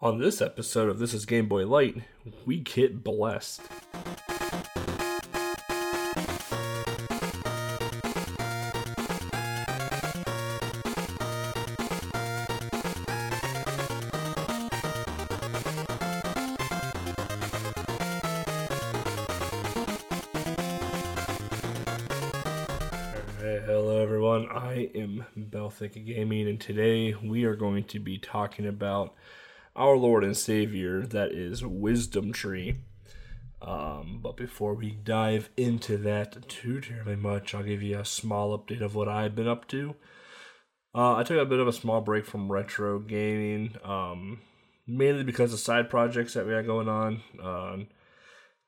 On this episode of This is Game Boy Light, we get blessed. Alright, hello everyone. I am Belthic Gaming, and today we are going to be talking about our Lord and Savior, that is Wisdom Tree. Um, but before we dive into that too terribly much, I'll give you a small update of what I've been up to. Uh, I took a bit of a small break from retro gaming, um, mainly because of side projects that we got going on. Uh,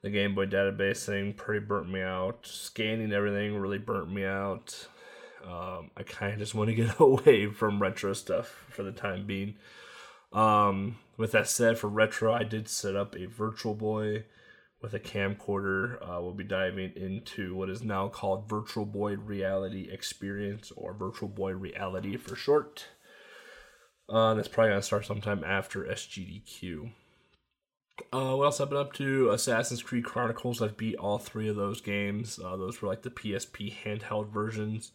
the Game Boy database thing pretty burnt me out. Scanning everything really burnt me out. Um, I kind of just want to get away from retro stuff for the time being. Um, with that said, for retro, I did set up a Virtual Boy with a camcorder. Uh, we'll be diving into what is now called Virtual Boy Reality Experience, or Virtual Boy Reality for short. Uh, that's probably gonna start sometime after SGDQ. Uh, what else I've been up to? Assassin's Creed Chronicles. I've beat all three of those games. Uh, those were like the PSP handheld versions.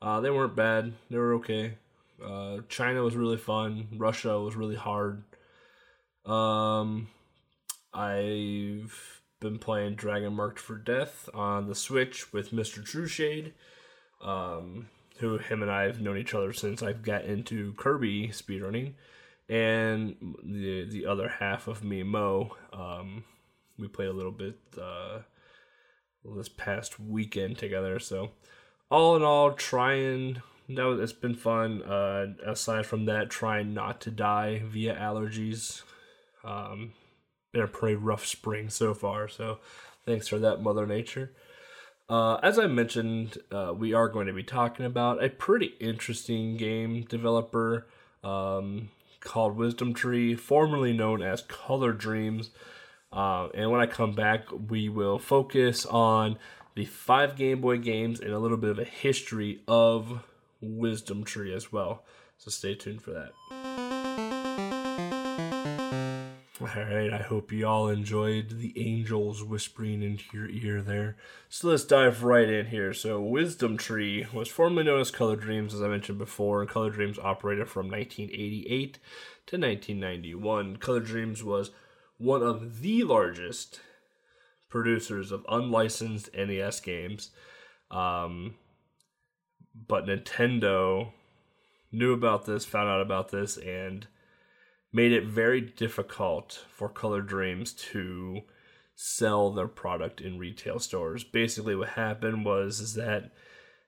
Uh, they weren't bad. They were okay. Uh, China was really fun. Russia was really hard. Um, I've been playing Dragon Marked for Death on the Switch with Mr. Trueshade. Um, who him and I have known each other since I've got into Kirby speedrunning and the the other half of me, Mo, um, we played a little bit uh, this past weekend together. So, all in all, trying that was, it's been fun. Uh, aside from that, trying not to die via allergies. Um, been a pretty rough spring so far. So, thanks for that, Mother Nature. Uh, as I mentioned, uh, we are going to be talking about a pretty interesting game developer. Um, called Wisdom Tree, formerly known as Color Dreams. Uh, and when I come back, we will focus on the five Game Boy games and a little bit of a history of Wisdom Tree as well. So stay tuned for that. Alright, I hope you all enjoyed the angels whispering into your ear there. So let's dive right in here. So, Wisdom Tree was formerly known as Color Dreams, as I mentioned before, Color Dreams operated from 1988 to 1991. Color Dreams was one of the largest producers of unlicensed NES games. Um, but Nintendo knew about this, found out about this, and made it very difficult for Color Dreams to sell their product in retail stores. Basically, what happened was is that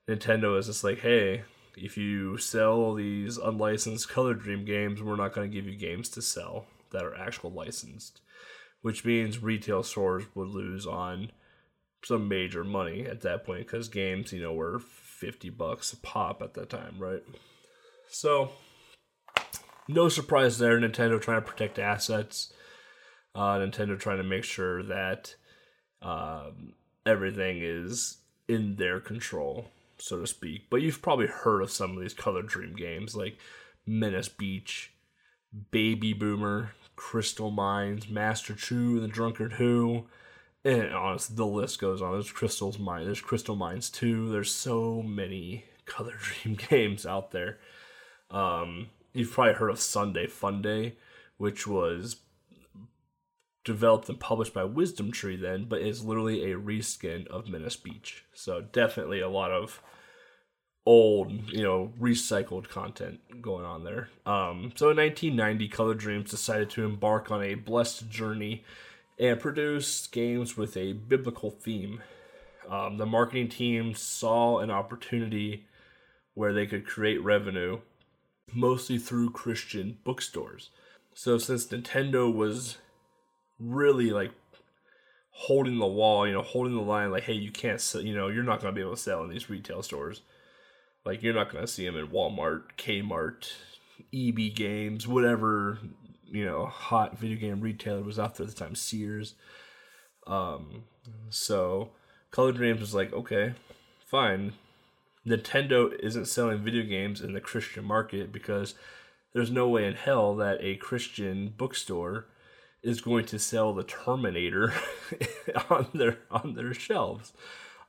Nintendo is just like, hey, if you sell these unlicensed Color Dream games, we're not going to give you games to sell that are actual licensed, which means retail stores would lose on some major money at that point because games, you know, were 50 bucks a pop at that time, right? So, no surprise there. Nintendo trying to protect assets. Uh, Nintendo trying to make sure that um, everything is in their control, so to speak. But you've probably heard of some of these Color Dream games like Menace Beach, Baby Boomer, Crystal Mines, Master Chu, The Drunkard Hu. And honestly, the list goes on. There's Crystal's Mine. There's Crystal Mines 2. There's so many Color Dream games out there. Um, you've probably heard of Sunday Funday, which was developed and published by Wisdom Tree then, but is literally a reskin of Menace Beach. So definitely a lot of old, you know, recycled content going on there. Um, so in 1990, Color Dreams decided to embark on a blessed journey and produce games with a biblical theme. Um, the marketing team saw an opportunity where they could create revenue mostly through Christian bookstores. So since Nintendo was really like holding the wall, you know, holding the line, like, hey, you can't, sell, you know, you're not going to be able to sell in these retail stores. Like, you're not going to see them in Walmart, Kmart, EB Games, whatever, you know, hot video game retailer was out there at the time, Sears. Um, so Color Dreams was like, okay, fine. Nintendo isn't selling video games in the Christian market because there's no way in hell that a Christian bookstore is going to sell the Terminator on their on their shelves.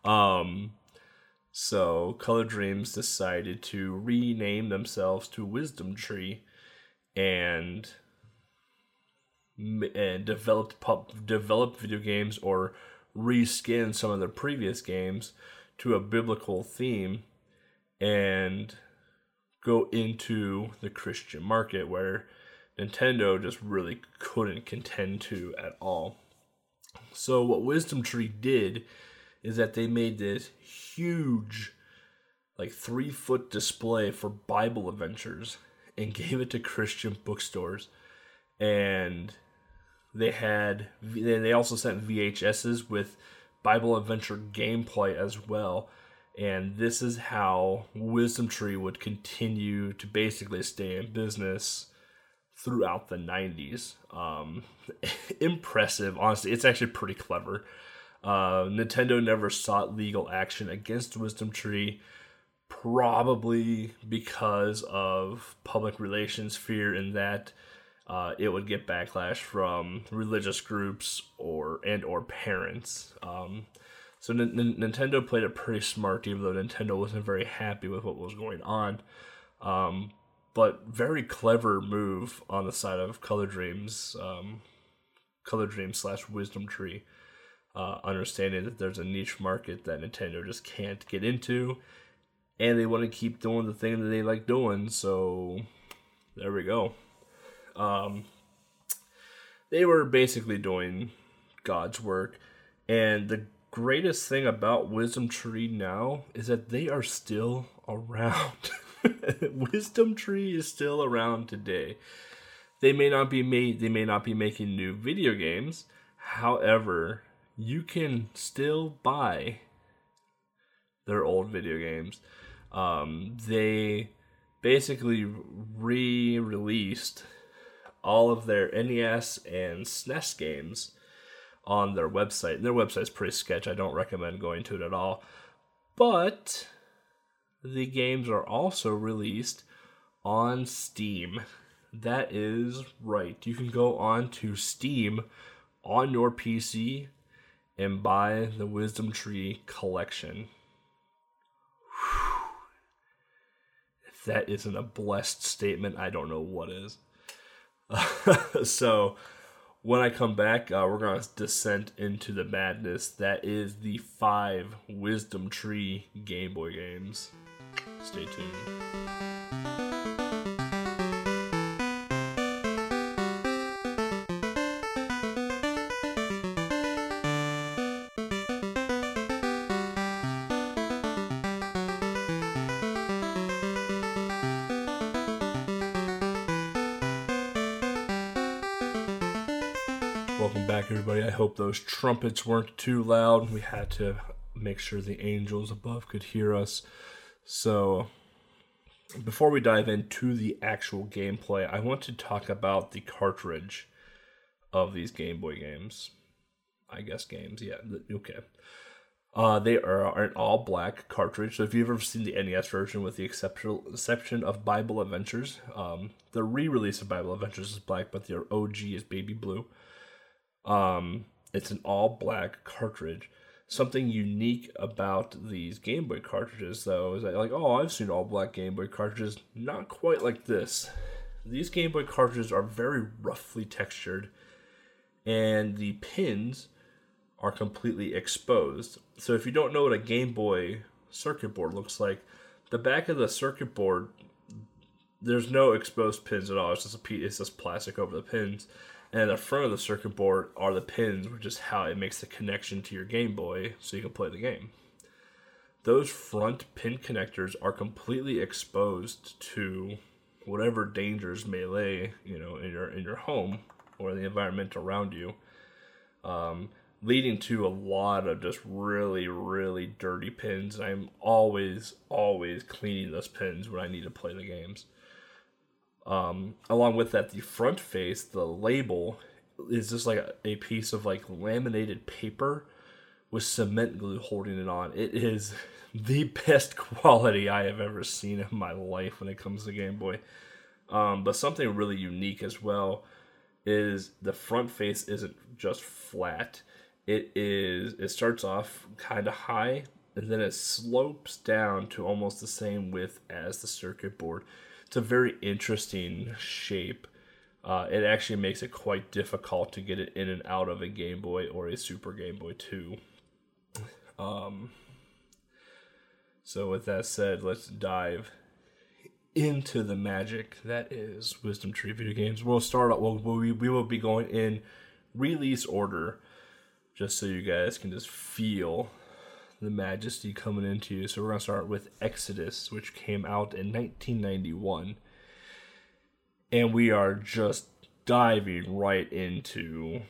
Um, so Color Dreams decided to rename themselves to Wisdom Tree, and and eh, developed pub, developed video games or reskin some of their previous games to a biblical theme and go into the Christian market where Nintendo just really couldn't contend to at all. So what Wisdom Tree did is that they made this huge like 3 foot display for Bible adventures and gave it to Christian bookstores and they had they also sent VHSs with Bible adventure gameplay as well and this is how Wisdom Tree would continue to basically stay in business throughout the 90s. Um, impressive, honestly. It's actually pretty clever. Uh, Nintendo never sought legal action against Wisdom Tree, probably because of public relations fear in that uh, it would get backlash from religious groups or and or parents. Um, so N- N- Nintendo played it pretty smart, even though Nintendo wasn't very happy with what was going on. Um, but very clever move on the side of Color Dreams, um, Color Dreams slash Wisdom Tree. Uh, understanding that there's a niche market that Nintendo just can't get into, and they want to keep doing the thing that they like doing. So there we go. Um, they were basically doing God's work, and the greatest thing about Wisdom Tree now is that they are still around. Wisdom Tree is still around today. They may not be made they may not be making new video games. However, you can still buy their old video games. Um, they basically re-released all of their NES and SNES games on their website. And their website's pretty sketch. I don't recommend going to it at all. But the games are also released on Steam. That is right. You can go on to Steam on your PC and buy the Wisdom Tree collection. Whew. If that isn't a blessed statement, I don't know what is. so, when I come back, uh, we're going to descend into the madness that is the five Wisdom Tree Game Boy games. Stay tuned. Welcome back, everybody. I hope those trumpets weren't too loud. We had to make sure the angels above could hear us. So, before we dive into the actual gameplay, I want to talk about the cartridge of these Game Boy games. I guess games, yeah. Okay. Uh, they are an all black cartridge. So if you've ever seen the NES version, with the exception of Bible Adventures, um, the re-release of Bible Adventures is black, but their OG is baby blue. Um, it's an all black cartridge. Something unique about these Game Boy cartridges, though, is that like, oh, I've seen all black Game Boy cartridges. Not quite like this. These Game Boy cartridges are very roughly textured, and the pins are completely exposed. So if you don't know what a Game Boy circuit board looks like, the back of the circuit board, there's no exposed pins at all. It's just a it's just plastic over the pins and the front of the circuit board are the pins, which is how it makes the connection to your Game Boy so you can play the game. Those front pin connectors are completely exposed to whatever dangers may lay, you know, in your in your home or the environment around you, um, leading to a lot of just really really dirty pins. I'm always always cleaning those pins when I need to play the games. Um, along with that, the front face, the label, is just like a, piece of like laminated paper with cement glue holding it on. It is the best quality I have ever seen in my life when it comes to Game Boy. Um, but something really unique as well is the front face isn't just flat. It is. It starts off kind of high, and then it slopes down to almost the same width as the circuit board. It's a very interesting shape. Uh, it actually makes it quite difficult to get it in and out of a Game Boy or a Super Game Boy 2. Um, so, with that said, let's dive into the magic that is Wisdom Tree video games. We'll start. Well, we we will be going in release order, just so you guys can just feel the majesty coming into you. So we're gonna start with Exodus, which came out in 1991, and we are just diving right into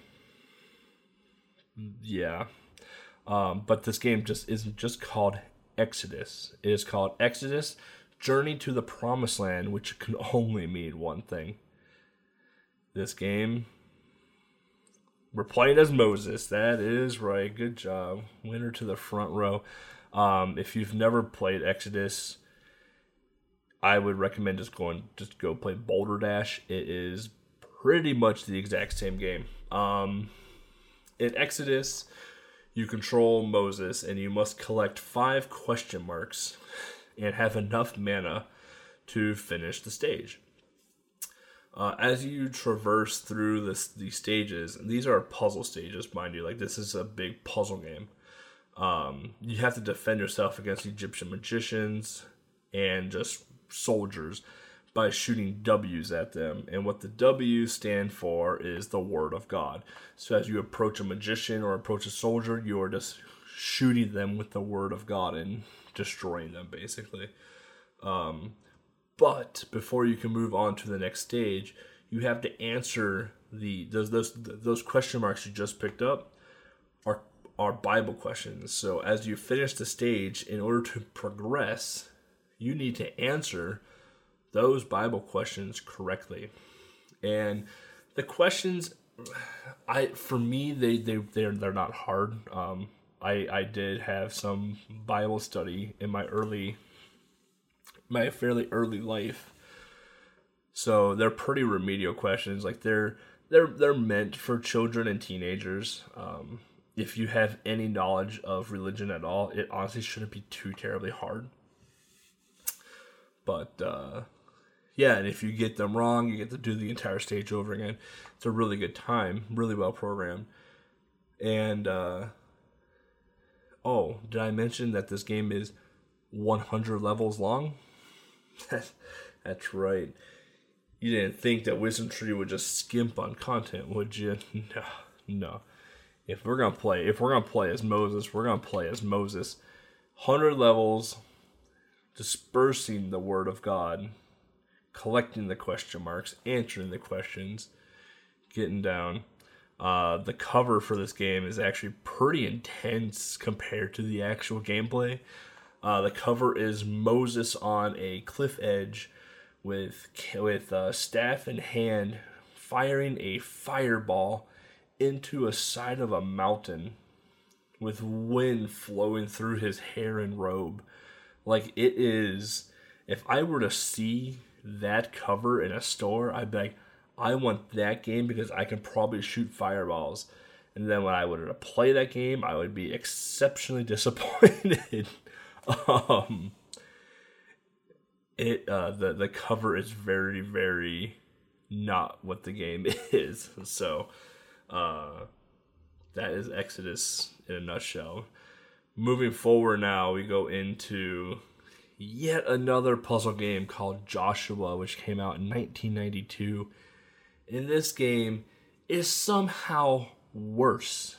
yeah. Um, but this game just isn't just called Exodus. It is called Exodus Journey to the Promised Land, which can only mean one thing. This game, we're playing as Moses. That is right. Good job. Winner to the front row. Um, if you've never played Exodus, I would recommend just going just go play Boulder Dash. It is pretty much the exact same game. Um, in Exodus, you control Moses and you must collect five question marks and have enough mana to finish the stage. Uh, as you traverse through this, these stages, these are puzzle stages, mind you. Like this is a big puzzle game. Um, you have to defend yourself against Egyptian magicians and just soldiers by shooting W's at them. And what the W's stand for is the Word of God. So as you approach a magician or approach a soldier, you are just shooting them with the Word of God and destroying them basically. Um, but before you can move on to the next stage, you have to answer the those those those question marks you just picked up are are Bible questions. So as you finish the stage, in order to progress, you need to answer those Bible questions correctly. And the questions I for me they they they're they're not hard. Um, I I did have some Bible study in my early my fairly early life. So they're pretty remedial questions. Like they're they're they're meant for children and teenagers. Um, if you have any knowledge of religion at all, it honestly shouldn't be too terribly hard. But uh, yeah, and if you get them wrong, you get to do the entire stage over again. It's a really good time, really well programmed, and uh, oh, did I mention that this game is 100 levels long? That's right. You didn't think that Wisdom Tree would just skimp on content, would you? No, no. If we're gonna play, if we're gonna play as Moses, we're gonna play as Moses. 100 levels, dispersing the Word of God, collecting the question marks, answering the questions, getting down. Uh, the cover for this game is actually pretty intense compared to the actual gameplay. Uh, the cover is Moses on a cliff edge with with uh, staff in hand, firing a fireball into a side of a mountain, with wind flowing through his hair and robe. Like it is. If I were to see that cover in a store, I'd be like, I want that game because I can probably shoot fireballs. And then when I would play that game, I would be exceptionally disappointed. Um, it uh, the the cover is very very not what the game is. So uh, that is Exodus in a nutshell. Moving forward now, we go into yet another puzzle game called Joshua, which came out in 1992 in this game is somehow worse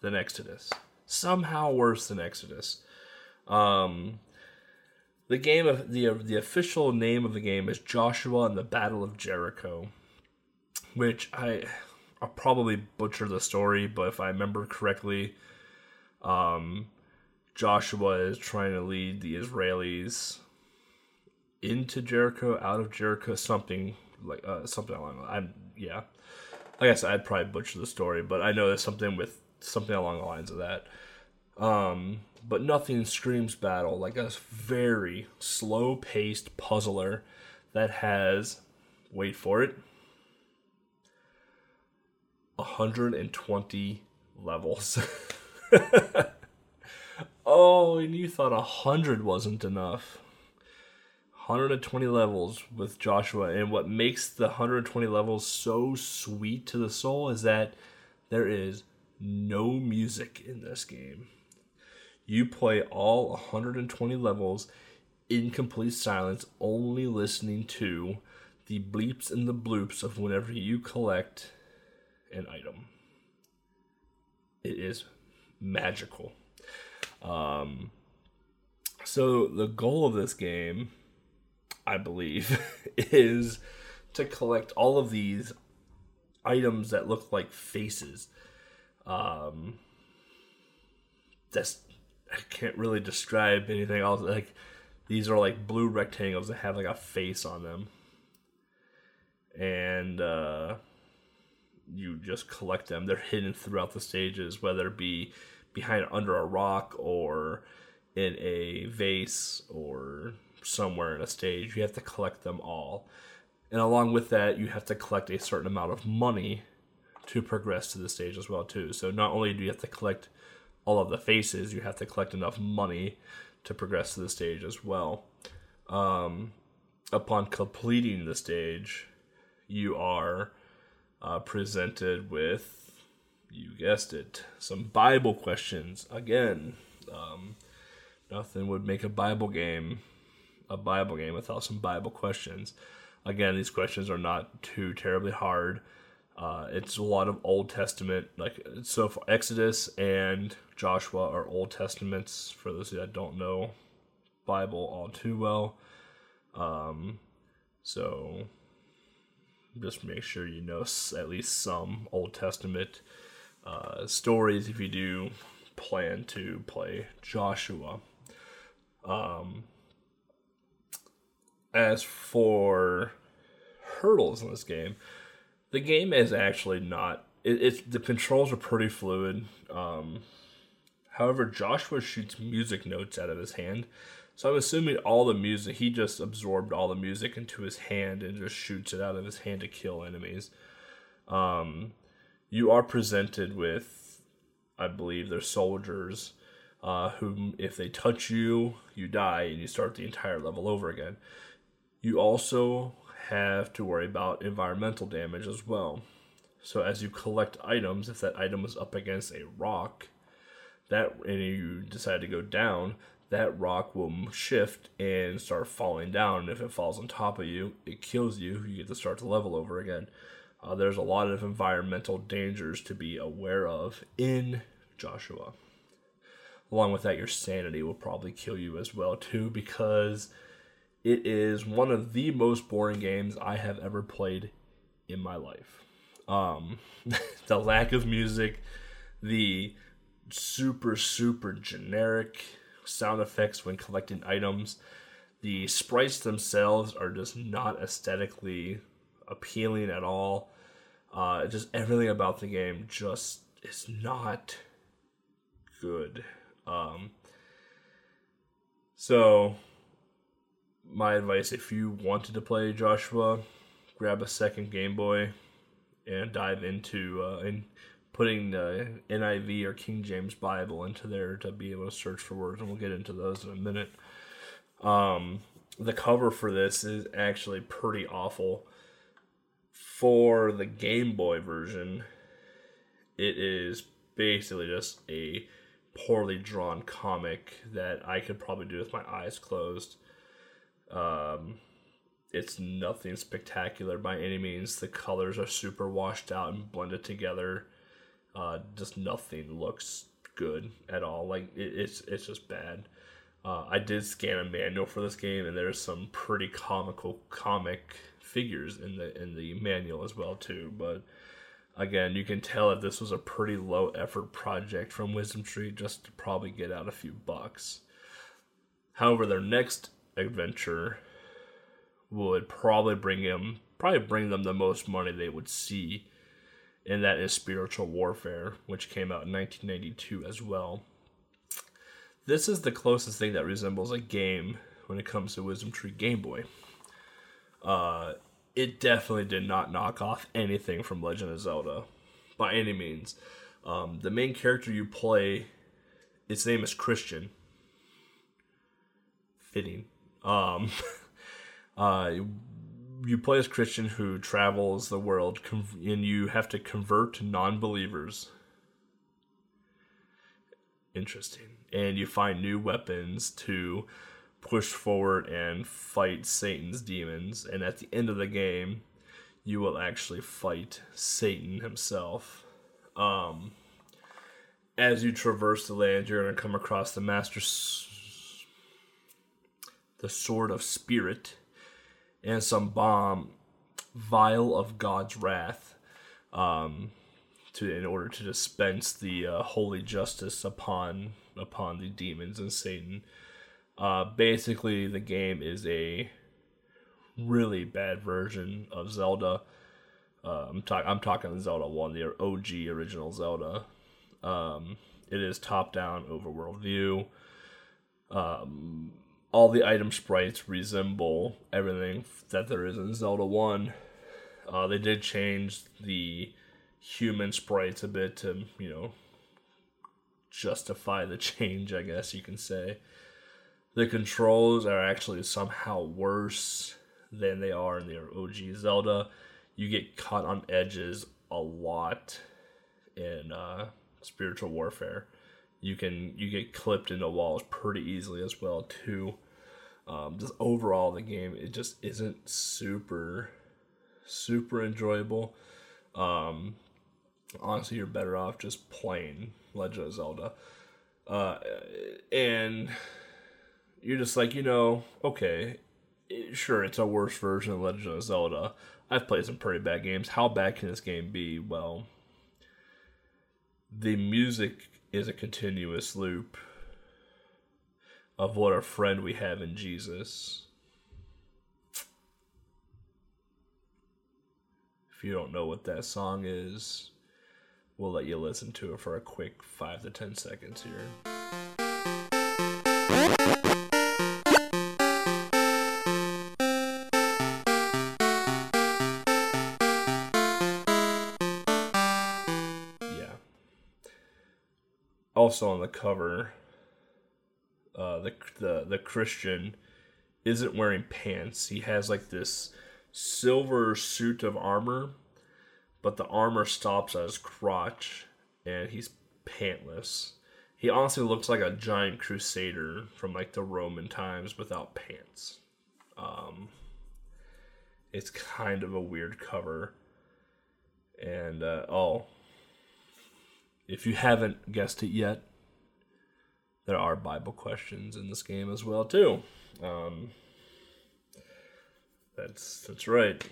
than Exodus. Somehow worse than Exodus. Um, the game of the the official name of the game is Joshua and the Battle of Jericho, which I I'll probably butcher the story, but if I remember correctly, um, Joshua is trying to lead the Israelis into Jericho, out of Jericho, something like uh, something along. I'm yeah. Like I said, I'd probably butcher the story, but I know there's something with something along the lines of that. Um, but nothing screams battle like a very slow paced puzzler that has, wait for it, 120 levels. oh, and you thought 100 wasn't enough. 120 levels with Joshua, and what makes the 120 levels so sweet to the soul is that there is no music in this game. You play all 120 levels in complete silence, only listening to the bleeps and the bloops of whenever you collect an item. It is magical. Um, so the goal of this game, I believe, is to collect all of these items that look like faces. Um, that's I can't really describe anything else. Like these are like blue rectangles that have like a face on them, and uh, you just collect them. They're hidden throughout the stages, whether it be behind under a rock or in a vase or somewhere in a stage. You have to collect them all. And along with that, you have to collect a certain amount of money to progress to the stage as well too. So not only do you have to collect all of the faces, you have to collect enough money to progress to the stage as well. Um, upon completing the stage, you are uh, presented with, you guessed it, some Bible questions. Again, um, nothing would make a Bible game a Bible game without some Bible questions. Again, these questions are not too terribly hard. Uh, it's a lot of Old Testament, like so. For Exodus and Joshua are Old Testaments. For those that don't know Bible all too well, um, so just make sure you know at least some Old Testament uh, stories if you do plan to play Joshua. Um, as for hurdles in this game, the game is actually not. It, it's the controls are pretty fluid. Um, however, Joshua shoots music notes out of his hand, so I'm assuming all the music, he just absorbed all the music into his hand and just shoots it out of his hand to kill enemies. Um, you are presented with, I believe, they're soldiers uh, if they touch you, you die and you start the entire level over again. You also have to worry about environmental damage as well. So as you collect items, if that item is up against a rock, that and you decide to go down, that rock will shift and start falling down. And if it falls on top of you, it kills you. You get to start the level over again. Uh, there's a lot of environmental dangers to be aware of in Joshua. Along with that, your sanity will probably kill you as well too, because it is one of the most boring games I have ever played in my life. Um, the lack of music, the super super generic sound effects when collecting items. The sprites themselves are just not aesthetically appealing at all. Uh, just everything about the game just is not good. Um, so, my advice if you wanted to play Joshua, grab a second Game Boy and dive into uh, and putting the NIV or King James Bible into there to be able to search for words, and we'll get into those in a minute. Um, the cover for this is actually pretty awful. For the Game Boy version, it is basically just a poorly drawn comic that I could probably do with my eyes closed. Um, it's nothing spectacular by any means. The colors are super washed out and blended together. Uh, just nothing looks good at all. Like it, it's it's just bad. Uh, I did scan a manual for this game, and there's some pretty comical comic figures in the in the manual as well too. But again, you can tell that this was a pretty low effort project from Wisdom Tree just to probably get out a few bucks. However, their next adventure would probably bring them probably bring them the most money they would see and that is Spiritual Warfare, which came out in 1992 as well. This is the closest thing that resembles a game when it comes to Wisdom Tree Game Boy. uh, it definitely did not knock off anything from Legend of Zelda by any means. Um, the main character you play, its name is Christian. Fitting. Um, uh, you play as Christian who travels the world, and you have to convert non-believers. Interesting. And you find new weapons to push forward and fight Satan's demons. And at the end of the game, you will actually fight Satan himself. Um, as you traverse the land, you're going to come across the Master, the Sword of Spirit, and some bomb, vial of God's wrath, um, to in order to dispense the uh, holy justice upon upon the demons and Satan. Uh, basically, the game is a really bad version of Zelda. Uh, I'm, talking. I'm talking Zelda 1, the OG original Zelda. Um, it is top down overworld view. Um, all the item sprites resemble everything that there is in Zelda 1. Uh, they did change the human sprites a bit to, you know, justify the change, I guess you can say. The controls are actually somehow worse than they are in the OG Zelda. You get caught on edges a lot in uh, spiritual warfare. You can you get clipped into walls pretty easily as well too. Um, just overall, the game it just isn't super super enjoyable. Um, honestly, you're better off just playing Legend of Zelda. Uh, and you're just like, you know, okay, sure, it's a worse version of Legend of Zelda. I've played some pretty bad games. How bad can this game be? Well, the music is a continuous loop of what a friend we have in Jesus. If you don't know what that song is, we'll let you listen to it for a quick five to ten seconds here. Also on the cover, uh, the the the Christian isn't wearing pants. He has like this silver suit of armor, but the armor stops at his crotch, and he's pantless. He honestly looks like a giant crusader from like the Roman times without pants. Um, it's kind of a weird cover. And uh, oh, if you haven't guessed it yet, there are Bible questions in this game as well too. Um, that's that's right.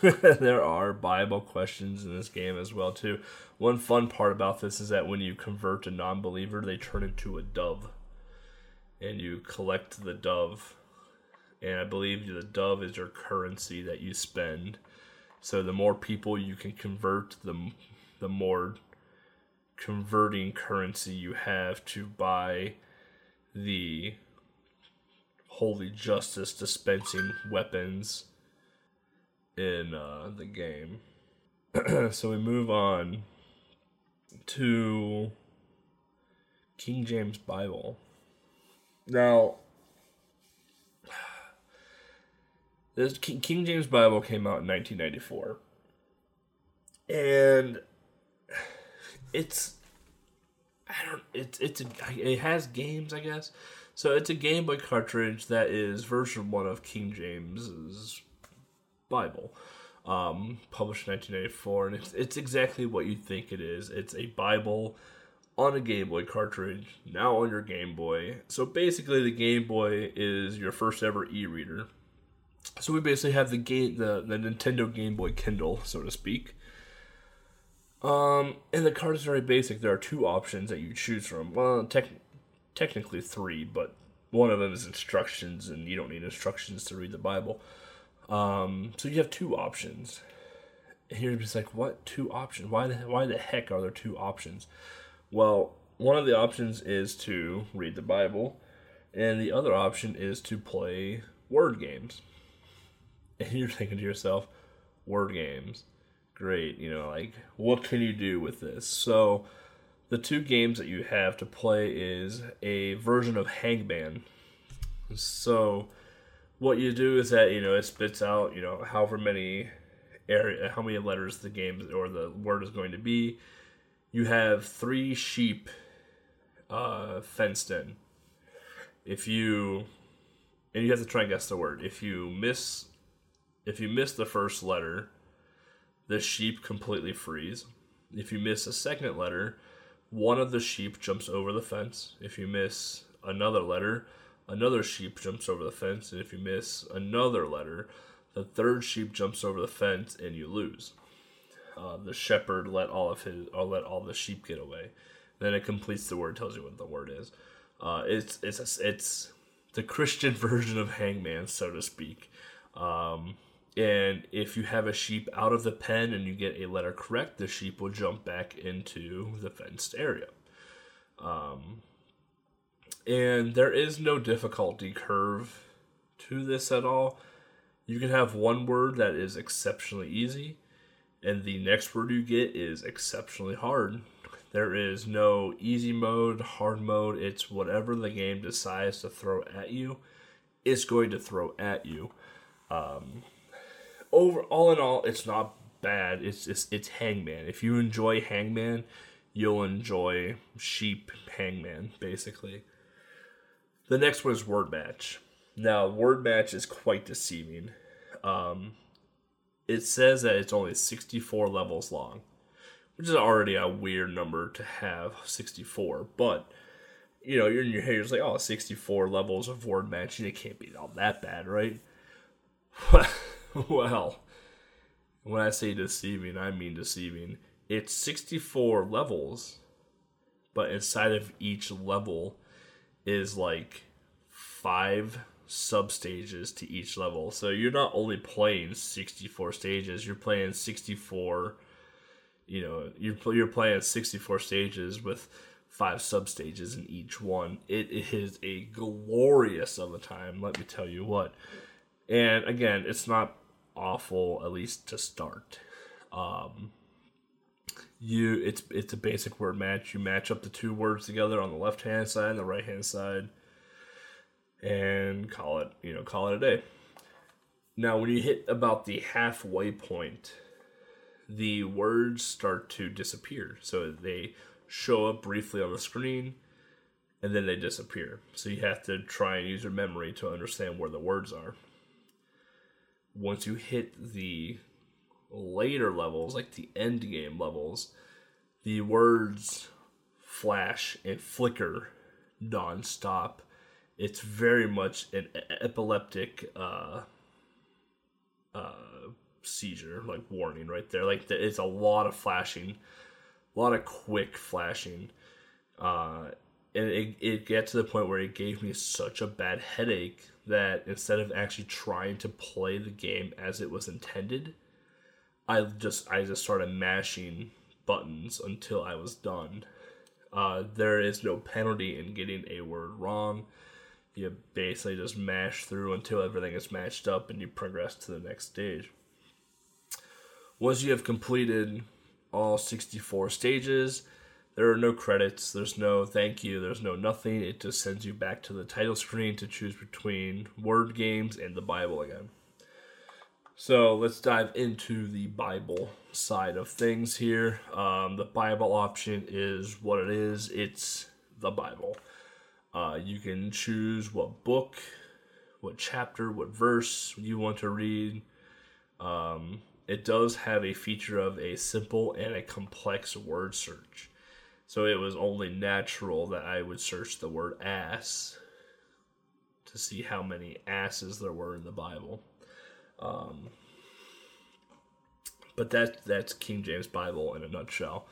there are Bible questions in this game as well too. One fun part about this is that when you convert a non-believer, they turn into a dove, and you collect the dove. And I believe the dove is your currency that you spend. So the more people you can convert, the the more converting currency you have to buy the holy justice dispensing weapons in uh, the game. so we move on to King James Bible. Now, this King James Bible came out in 1994. And it's I don't it's it's a, it has games I guess. So it's a Game Boy cartridge that is version one of King James's Bible, um, published in 1984, and it's it's exactly what you think it is. It's a Bible on a Game Boy cartridge, now on your Game Boy. So basically, the Game Boy is your first ever e-reader. So we basically have the game, the the Nintendo Game Boy Kindle, so to speak. Um, and the card is very basic. There are two options that you choose from. Well, tech, technically three, but one of them is instructions, and you don't need instructions to read the Bible. Um, so you have two options. And you're just like, what two options? Why the why the heck are there two options? Well, one of the options is to read the Bible, and the other option is to play word games. and you're thinking to yourself, word games, great. You know, like what can you do with this? So the two games that you have to play is a version of Hangman. So what you do is that you know it spits out you know however many area how many letters the game or the word is going to be. You have three sheep uh, fenced in. If you and you have to try and guess the word. If you miss if you miss the first letter, the sheep completely freeze. If you miss a second letter, one of the sheep jumps over the fence. If you miss another letter, another sheep jumps over the fence. And if you miss another letter, the third sheep jumps over the fence and you lose. Uh, the shepherd let all of his or let all the sheep get away. Then it completes the word, tells you what the word is. Uh, it's it's a, it's the Christian version of Hangman, so to speak. Um, and if you have a sheep out of the pen and you get a letter correct, the sheep will jump back into the fenced area. Um, and there is no difficulty curve to this at all. You can have one word that is exceptionally easy, and the next word you get is exceptionally hard. There is no easy mode, hard mode. It's whatever the game decides to throw at you, it's going to throw at you. Um, over all in all, it's not bad. It's it's it's Hangman. If you enjoy Hangman, you'll enjoy Sheep Hangman, basically. The next one is Word Match. Now, Word Match is quite deceiving. Um, it says that it's only 64 levels long, which is already a weird number to have 64. But, you know, you're in your head, you're just like, oh, 64 levels of Word Match, and it can't be all that bad, right? well, when I say deceiving, I mean deceiving. It's 64 levels, but inside of each level is like five sub stages to each level. So you're not only playing 64 stages, you're playing 64 you know, you're you're playing 64 stages with five sub stages in each one. It is a glorious of a time, let me tell you what. And again, it's not awful at least to start. Um, you it's it's a basic word match. You match up the two words together on the left hand side and the right hand side, and call it you know call it a day. Now, when you hit about the halfway point, the words start to disappear. So they show up briefly on the screen, and then they disappear. So you have to try and use your memory to understand where the words are once you hit the later levels, like the end game levels, the words flash and flicker nonstop. It's very much an epileptic uh, uh, seizure, like warning right there. Like it's a lot of flashing, a lot of quick flashing. Uh, and it, it gets to the point where it gave me such a bad headache that instead of actually trying to play the game as it was intended, I just I just started mashing buttons until I was done. Uh, there is no penalty in getting a word wrong. You basically just mash through until everything is matched up and you progress to the next stage. Once you have completed all 64 stages, there are no credits, there's no thank you, there's no nothing. It just sends you back to the title screen to choose between word games and the Bible again. So let's dive into the Bible side of things here. Um, the Bible option is what it is it's the Bible. Uh, you can choose what book, what chapter, what verse you want to read. Um, it does have a feature of a simple and a complex word search. So it was only natural that I would search the word ass to see how many asses there were in the Bible. Um, but that that's King James Bible in a nutshell.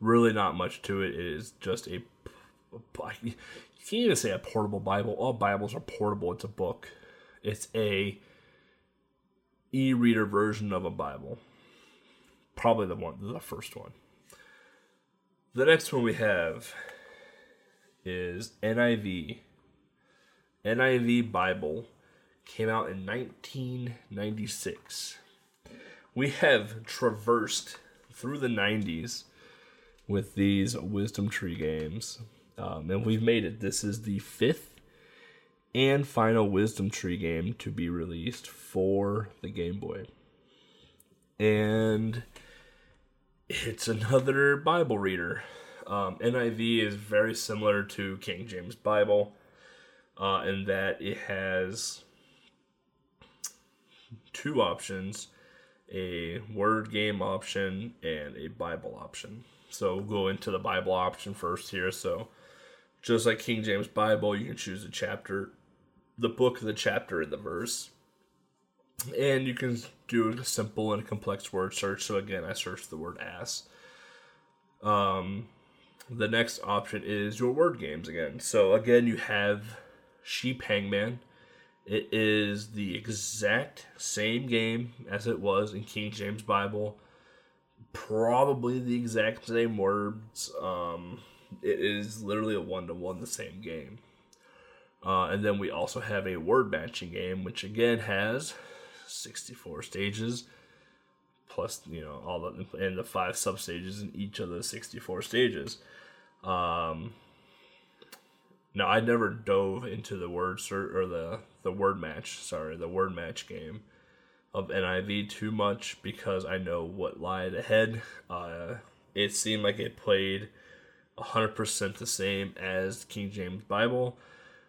Really, not much to it. It is just a you can't even say a portable Bible. All Bibles are portable. It's a book. It's a e-reader version of a Bible. Probably the one, the first one. The next one we have is NIV. NIV Bible came out in 1996. We have traversed through the 90s with these Wisdom Tree games, um, and we've made it. This is the fifth and final Wisdom Tree game to be released for the Game Boy. And it's another Bible reader. Um, NIV is very similar to King James Bible uh, in that it has two options a word game option and a Bible option. So we'll go into the Bible option first here. So just like King James Bible, you can choose a chapter, the book, the chapter, and the verse. And you can do a simple and complex word search. So again, I searched the word ass. Um, the next option is your word games again. So again, you have Sheep Hangman. It is the exact same game as it was in King James Bible. Probably the exact same words. Um, it is literally a one to one the same game. Uh, and then we also have a word matching game, which again has 64 stages, plus you know all the and the five sub stages in each of the 64 stages. Um, now I never dove into the word cert or the the word match. Sorry, the word match game of NIV too much because I know what lied ahead. Uh, it seemed like it played 100% the same as King James Bible,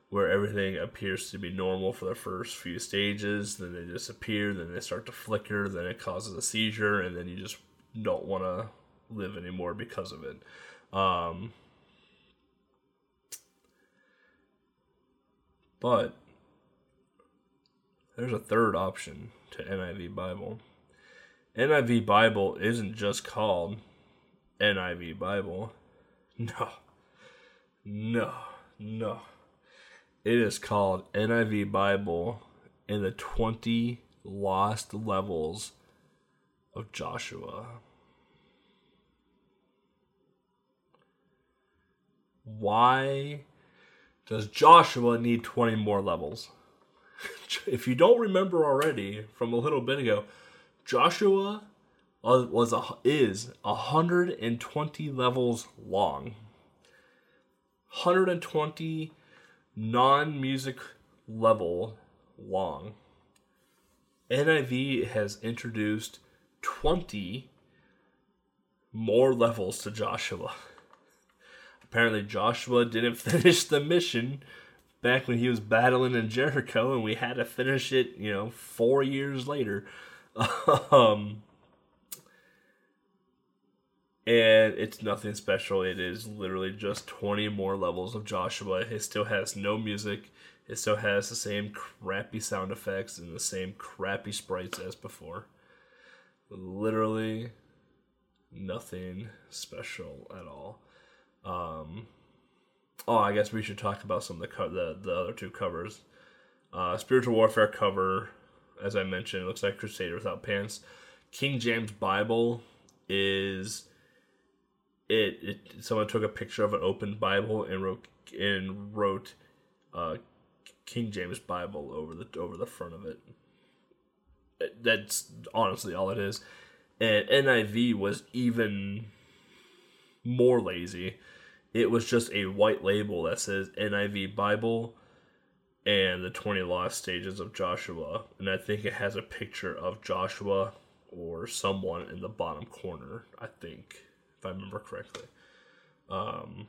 where everything appears to be normal for the first few stages, then they disappear, then they start to flicker, then it causes a seizure, and then you just don't want to live anymore because of it. Um, but there's a third option to NIV Bible. NIV Bible isn't just called NIV Bible. No. No. No. It is called NIV Bible and the 20 lost levels of Joshua. Why does Joshua need 20 more levels? if you don't remember already from a little bit ago, Joshua was a, is 120 levels long. 120 non-music level long. NIV has introduced 20 more levels to Joshua. Apparently Joshua didn't finish the mission back when he was battling in Jericho and we had to finish it, you know, 4 years later. um and it's nothing special. It is literally just 20 more levels of Joshua. It still has no music. It still has the same crappy sound effects and the same crappy sprites as before. Literally nothing special at all. Um, oh, I guess we should talk about some of the co- the, the other two covers. Uh, Spiritual Warfare cover, as I mentioned, looks like Crusader without pants. King James Bible is it, it someone took a picture of an open Bible and wrote and wrote uh, King James Bible over the over the front of it. That's honestly all it is. And NIV was even more lazy. It was just a white label that says NIV Bible and the 20 lost stages of Joshua. And I think it has a picture of Joshua or someone in the bottom corner, I think I remember correctly. Um,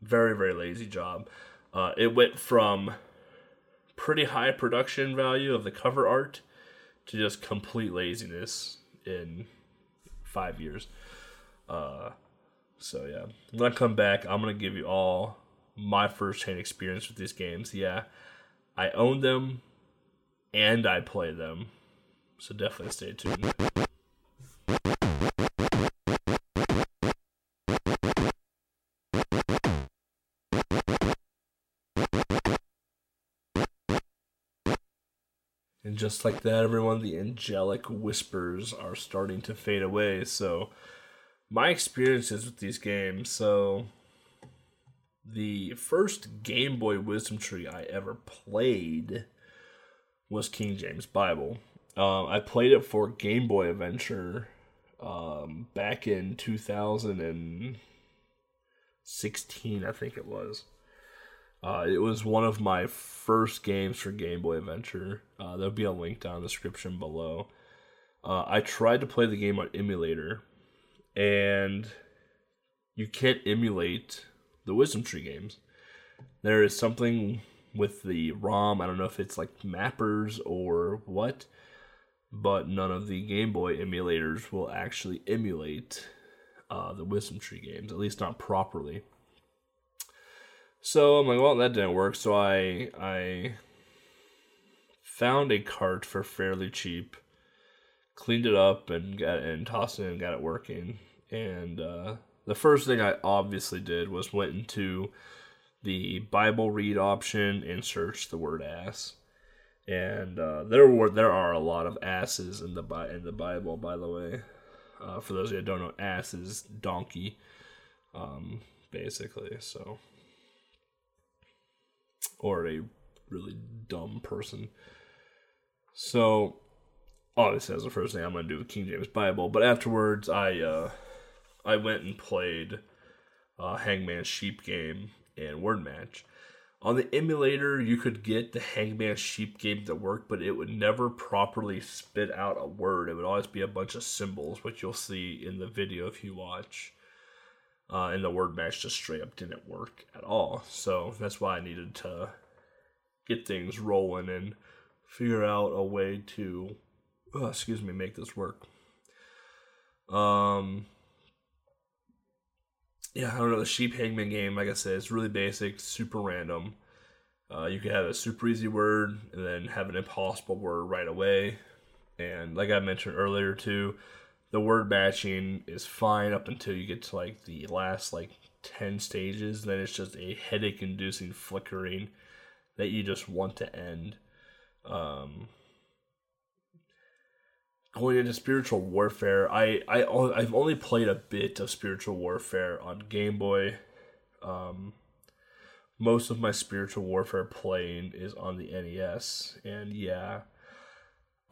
very very lazy job. Uh, it went from pretty high production value of the cover art to just complete laziness in five years. Uh, so yeah, when I come back, I'm gonna give you all my first hand experience with these games. Yeah, I own them and I play them, so definitely stay tuned. Just like that, everyone, the angelic whispers are starting to fade away. So, my experiences with these games. So, the first Game Boy Wisdom Tree I ever played was King James Bible. Um, I played it for Game Boy Adventure um, back in 2016, I think it was. Uh, it was one of my first games for Game Boy Adventure. Uh, there'll be a link down in the description below. Uh, I tried to play the game on emulator, and you can't emulate the Wisdom Tree games. There is something with the ROM. I don't know if it's like mappers or what, but none of the Game Boy emulators will actually emulate uh, the Wisdom Tree games, at least not properly. So I'm like, well, that didn't work. So I I found a cart for fairly cheap, cleaned it up and got and tossed it and got it working. And uh, the first thing I obviously did was went into the Bible read option and searched the word ass. And uh, there were there are a lot of asses in the in the Bible, by the way. Uh, for those that don't know, ass is donkey, um, basically. So or a really dumb person. So obviously that's the first thing I'm gonna do with King James Bible. But afterwards I uh I went and played uh Hangman Sheep game and Word Match. On the emulator, you could get the Hangman Sheep game to work, but it would never properly spit out a word. It would always be a bunch of symbols, which you'll see in the video if you watch uh, and the word match just straight up didn't work at all. So that's why I needed to get things rolling and figure out a way to, oh, excuse me, make this work. Um, yeah, I don't know. The sheep hangman game, like I said, it's really basic, super random. Uh, you can have a super easy word and then have an impossible word right away. And like I mentioned earlier, too, the word matching is fine up until you get to like the last like 10 stages then it's just a headache inducing flickering that you just want to end. Um going into spiritual warfare i i i've only played a bit of spiritual warfare on game boy. Um most of my spiritual warfare playing is on the nes and yeah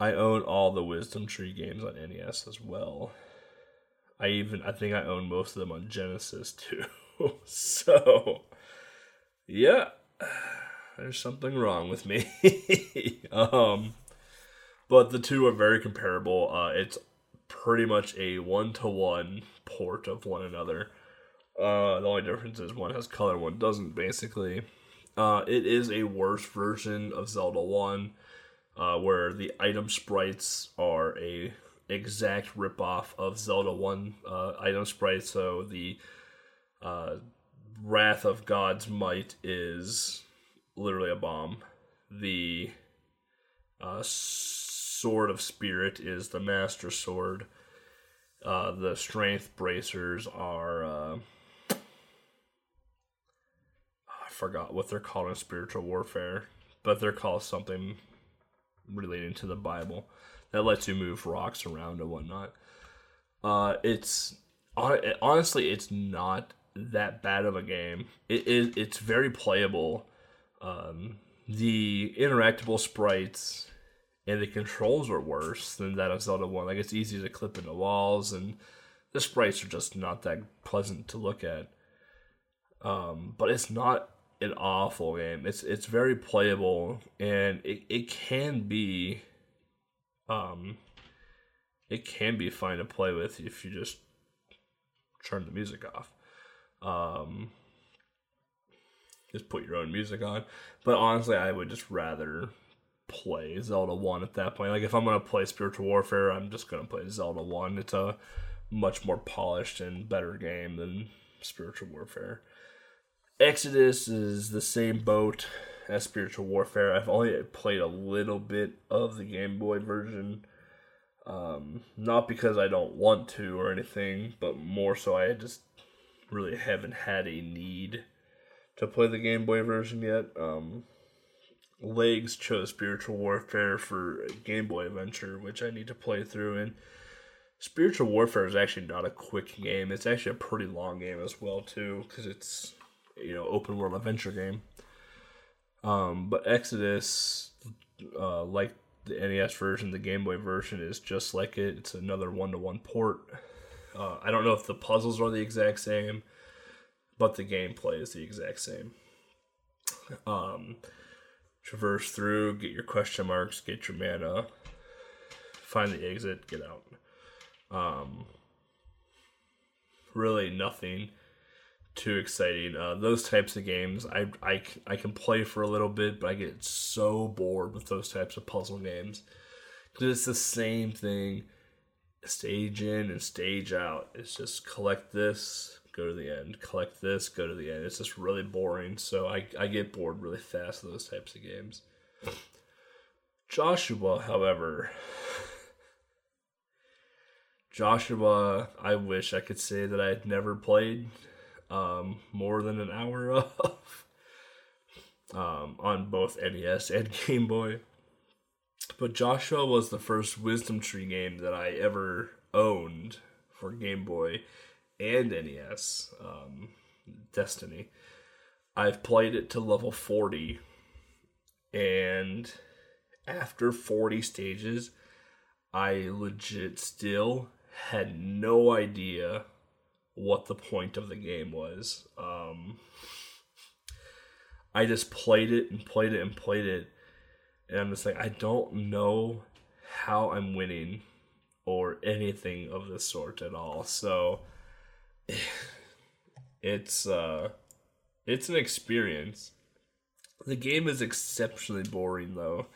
I own all the Wisdom Tree games on NES as well. I even I think I own most of them on Genesis too. so yeah, there's something wrong with me. um, but the two are very comparable. Uh, it's pretty much a one to one port of one another. Uh, the only difference is one has color, one doesn't. Basically, uh, it is a worse version of Zelda One uh, where the item sprites are a exact ripoff of Zelda One uh, item sprites. So the uh, Wrath of God's Might is literally a bomb. The uh, Sword of Spirit is the Master Sword. Uh, the Strength Bracers are. Uh, I forgot what they're called in spiritual warfare, but they're called something relating to the Bible that lets you move rocks around and whatnot. Uh, it's honestly, it's not that bad of a game. It is. It's very playable. Um, the interactable sprites and the controls are worse than that of Zelda One. Like it's easy to clip into walls, and the sprites are just not that pleasant to look at. Um, but it's not an awful game. It's it's very playable and it, it can be um it can be fun to play with if you just turn the music off. Um just put your own music on. But honestly, I would just rather play Zelda 1 at that point. Like if I'm going to play Spiritual Warfare, I'm just going to play Zelda 1. It's a much more polished and better game than Spiritual Warfare. Exodus is the same boat as Spiritual Warfare. I've only played a little bit of the Game Boy version. Um, not because I don't want to or anything, but more so I just really haven't had a need to play the Game Boy version yet. Um, Legs chose Spiritual Warfare for Game Boy Adventure, which I need to play through. And Spiritual Warfare is actually not a quick game. It's actually a pretty long game as well, too, because it's you know open world adventure game. Um, but Exodus, uh, like the NES version, the Game Boy version is just like it. It's another one to one port. Uh, I don't know if the puzzles are the exact same, but the gameplay is the exact same. Um, traverse through, get your question marks, get your mana, find the exit, get out. Um, really nothing too exciting. Uh, those types of games, I, I, I can play for a little bit, but I get so bored with those types of puzzle games. Because it's the same thing, stage in and stage out. It's just collect this, go to the end, collect this, go to the end. It's just really boring. So I, I get bored really fast with those types of games. Joshua, however, Joshua, I wish I could say that I had never played um, more than an hour of um, on both NES and Game Boy. But Joshua was the first Wisdom Tree game that I ever owned for Game Boy and NES. Um, Destiny. I've played it to level 40, and after 40 stages, I legit still had no idea what the point of the game was. Um, I just played it and played it and played it, and I'm just like, I don't know how I'm winning or anything of the sort at all. So it's uh, it's an experience. The game is exceptionally boring though.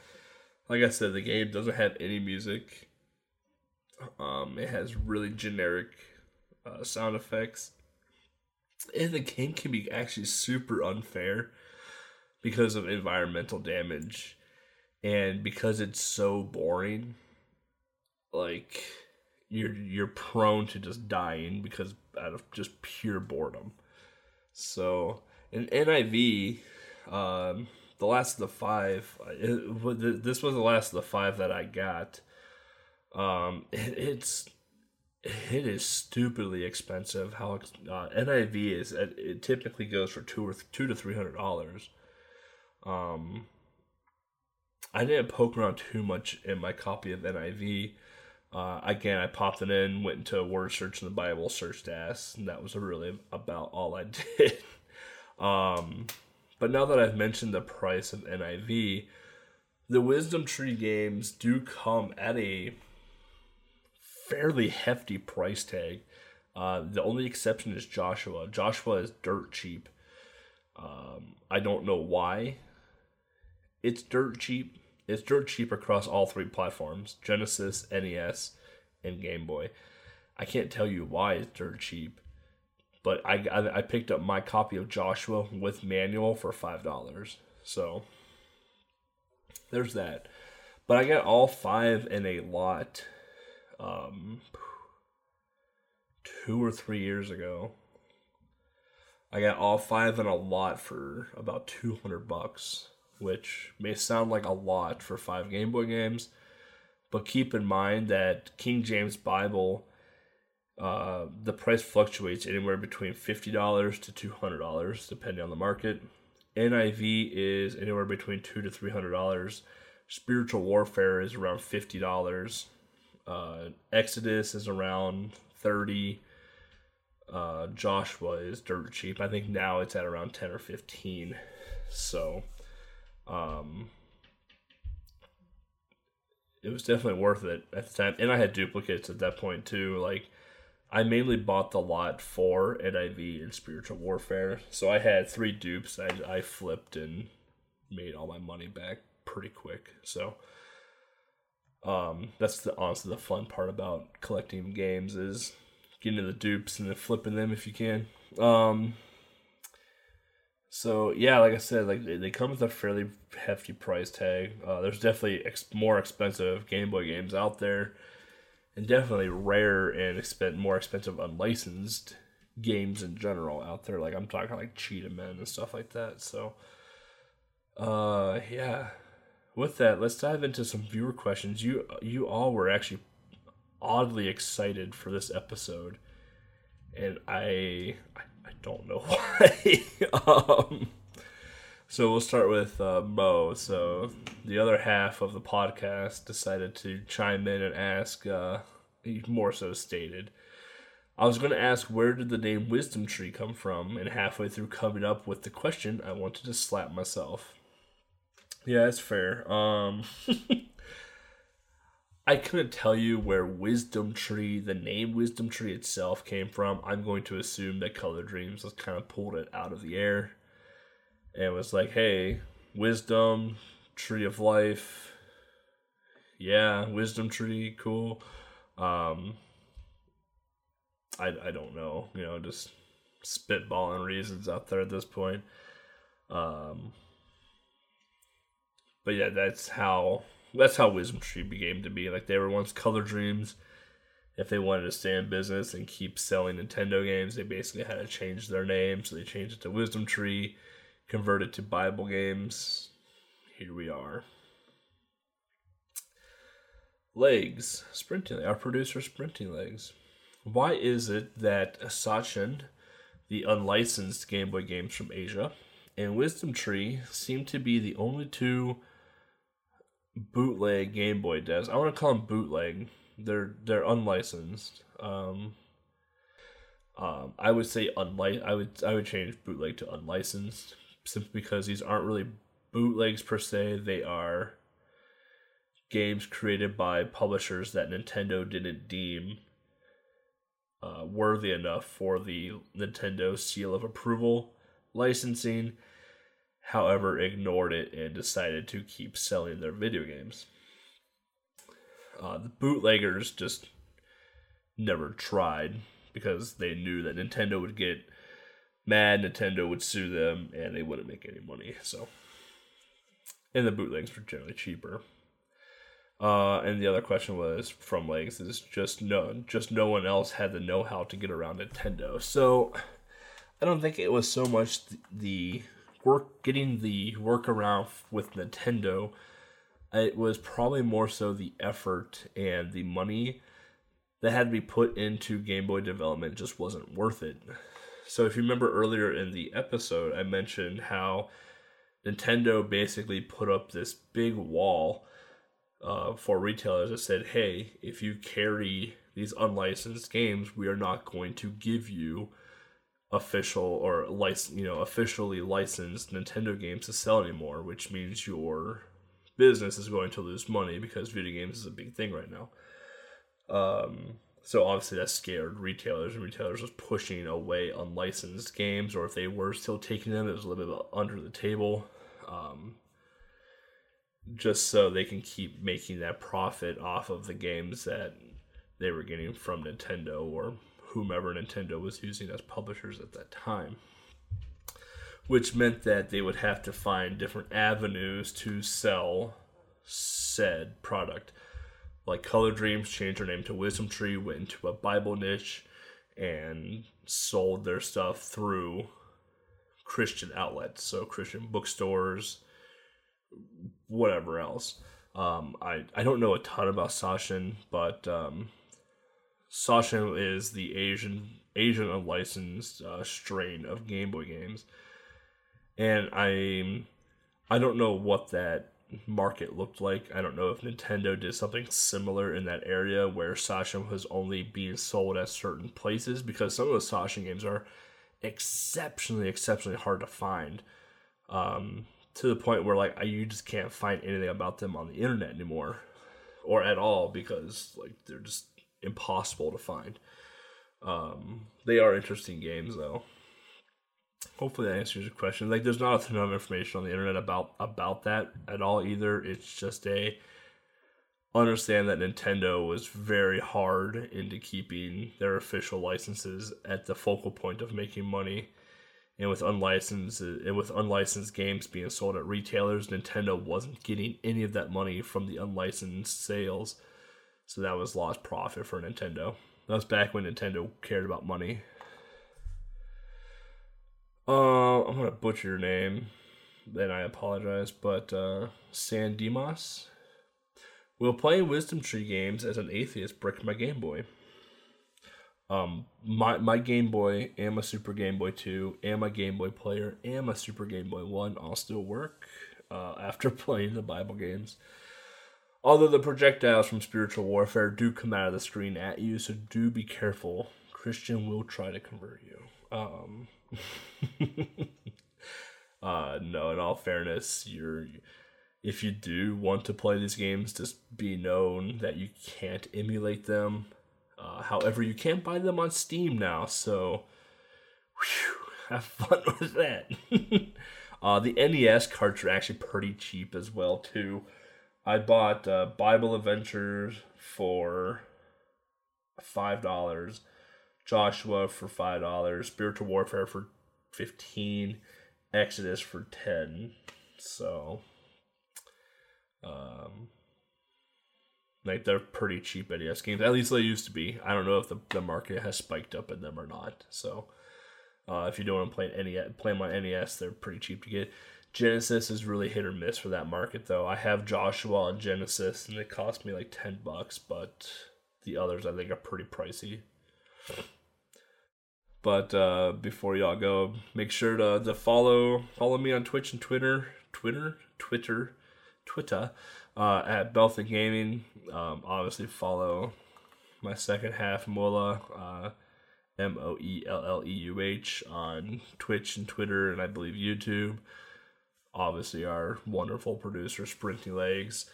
Like I said, the game doesn't have any music. Um, it has really generic uh, sound effects. And the game can be actually super unfair because of environmental damage and because it's so boring. Like you're you're prone to just dying because out of just pure boredom. So in NIV, um, the last of the five, it, this was the last of the five that I got. Um, it, it's it is stupidly expensive. How uh, NIV is it typically goes for two or th- two to three hundred dollars. Um, I didn't poke around too much in my copy of NIV. Uh, again, I popped it in, went into a word search in the Bible, searched ass, and that was really about all I did. um, but now that I've mentioned the price of NIV, the Wisdom Tree games do come at a fairly hefty price tag. Uh, the only exception is Joshua. Joshua is dirt cheap. Um, I don't know why. It's dirt cheap. It's dirt cheap across all three platforms Genesis, NES, and Game Boy. I can't tell you why it's dirt cheap, but I, I, I picked up my copy of Joshua with manual for $5. So there's that. But I got all five in a lot um, two or three years ago. I got all five in a lot for about 200 bucks, which may sound like a lot for five Game Boy games, but keep in mind that King James Bible, uh, the price fluctuates anywhere between $50 to $200, depending on the market. NIV is anywhere between two to $300. Spiritual Warfare is around $50 uh, Exodus is around 30. Uh, Joshua is dirt cheap. I think now it's at around 10 or 15. So, um, it was definitely worth it at the time. And I had duplicates at that point too. Like, I mainly bought the lot for NIV and Spiritual Warfare. So I had three dupes. I, I flipped and made all my money back pretty quick. So, um, that's the honestly the fun part about collecting games is getting to the dupes and then flipping them if you can. Um, so yeah, like I said, like they, they come with a fairly hefty price tag. Uh, there's definitely ex- more expensive Game Boy games out there, and definitely rare and expen- more expensive unlicensed games in general out there. Like I'm talking like Cheetah Men and stuff like that. So, uh, yeah, with that, let's dive into some viewer questions. You you all were actually oddly excited for this episode, and I I, don't know why. um, So we'll start with uh, Mo. So the other half of the podcast decided to chime in and ask, uh, more so stated. I was going to ask where did the name Wisdom Tree come from, and halfway through coming up with the question, I wanted to slap myself. Yeah, that's fair. Um, I couldn't tell you where Wisdom Tree, the name Wisdom Tree itself, came from. I'm going to assume that Color Dreams just kind of pulled it out of the air and was like, hey, Wisdom, Tree of Life. Yeah, Wisdom Tree, cool. Um, I, I don't know, you know, just spitballing reasons out there at this point. Um, but yeah, that's how that's how Wisdom Tree became to be. Like they were once Color Dreams. If they wanted to stay in business and keep selling Nintendo games, they basically had to change their name. So they changed it to Wisdom Tree, converted to Bible Games. Here we are. Legs, sprinting. Our producer, sprinting legs. Why is it that Sachen, the unlicensed Game Boy games from Asia, and Wisdom Tree seem to be the only two bootleg Game Boy devs. I want to call them bootleg. They're they're unlicensed. Um, um, I would say unlic. I would I would change bootleg to unlicensed simply because these aren't really bootlegs per se. They are games created by publishers that Nintendo didn't deem uh, worthy enough for the Nintendo seal of approval licensing however, ignored it and decided to keep selling their video games. Uh, the bootleggers just never tried because they knew that Nintendo would get mad, Nintendo would sue them, and they wouldn't make any money. So, and the bootlegs were generally cheaper. Uh, and the other question was from legs is just no, just no one else had the know-how to get around Nintendo. So, I don't think it was so much the work getting the workaround with Nintendo, it was probably more so the effort and the money that had to be put into Game Boy development just wasn't worth it. So if you remember earlier in the episode, I mentioned how Nintendo basically put up this big wall uh, for retailers that said, "Hey, if you carry these unlicensed games, we are not going to give you." Official or license, you know, officially licensed Nintendo games to sell anymore, which means your business is going to lose money because video games is a big thing right now. Um, so obviously that scared retailers, and retailers was pushing away unlicensed games, or if they were still taking them, it was a little bit under the table, um, just so they can keep making that profit off of the games that they were getting from Nintendo or whomever Nintendo was using as publishers at that time. Which meant that they would have to find different avenues to sell said product. Like Color Dreams changed their name to Wisdom Tree, went into a Bible niche, and sold their stuff through Christian outlets, so Christian bookstores, whatever else. Um, I I don't know a ton about Sachen, but um, Sachen is the Asian Asian unlicensed uh, strain of Game Boy games, and I I don't know what that market looked like. I don't know if Nintendo did something similar in that area where Sachen was only being sold at certain places because some of the Sachen games are exceptionally exceptionally hard to find. Um, to the point where like you just can't find anything about them on the internet anymore or at all because like they're just impossible to find. Um, they are interesting games though. Hopefully that answers your question. Like, there's not a ton of information on the internet about about that at all either. It's just a understand that Nintendo was very hard into keeping their official licenses at the focal point of making money. And with unlicensed and with unlicensed games being sold at retailers, Nintendo wasn't getting any of that money from the unlicensed sales. So that was lost profit for Nintendo. That was back when Nintendo cared about money. Uh, I'm gonna butcher your name, then I apologize. But uh, San Dimas will play Wisdom Tree games as an atheist brick my Game Boy. Um, my my Game Boy and my Super Game Boy Two and my Game Boy Player and my Super Game Boy One all still work uh, after playing the Bible games. Although the projectiles from spiritual warfare do come out of the screen at you, so do be careful. Christian will try to convert you. Um, uh, no, in all fairness, you're if you do want to play these games, just be known that you can't emulate them. Uh, however, you can't buy them on Steam now, so whew, have fun with that. uh, the NES carts are actually pretty cheap as well too. I bought uh, Bible Adventures for five dollars, Joshua for five dollars, Spiritual Warfare for fifteen, Exodus for ten. So um, like they're pretty cheap NES games. At least they used to be. I don't know if the, the market has spiked up in them or not. So uh, if you don't want to play NES, play them on NES, they're pretty cheap to get. Genesis is really hit or miss for that market though. I have Joshua on Genesis and it cost me like ten bucks, but the others I think are pretty pricey. But uh, before y'all go, make sure to, to follow follow me on Twitch and Twitter, Twitter, Twitter Twitter uh, at Belthan Gaming. Um, obviously, follow my second half, Mola, uh, M O E L L E U H, on Twitch and Twitter, and I believe YouTube. Obviously, our wonderful producer, Sprinty Legs.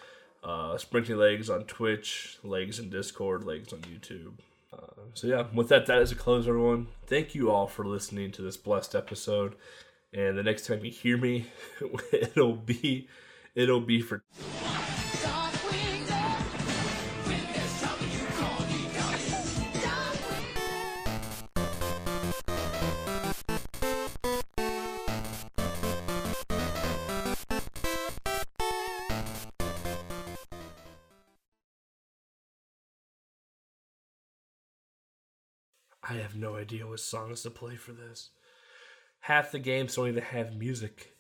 Uh, Sprinting Legs on Twitch, Legs in Discord, Legs on YouTube. Uh, so, yeah, with that, that is a close, everyone. Thank you all for listening to this blessed episode. And the next time you hear me, it'll be it'll be for. I have no idea what songs to play for this. Half the games don't even have music.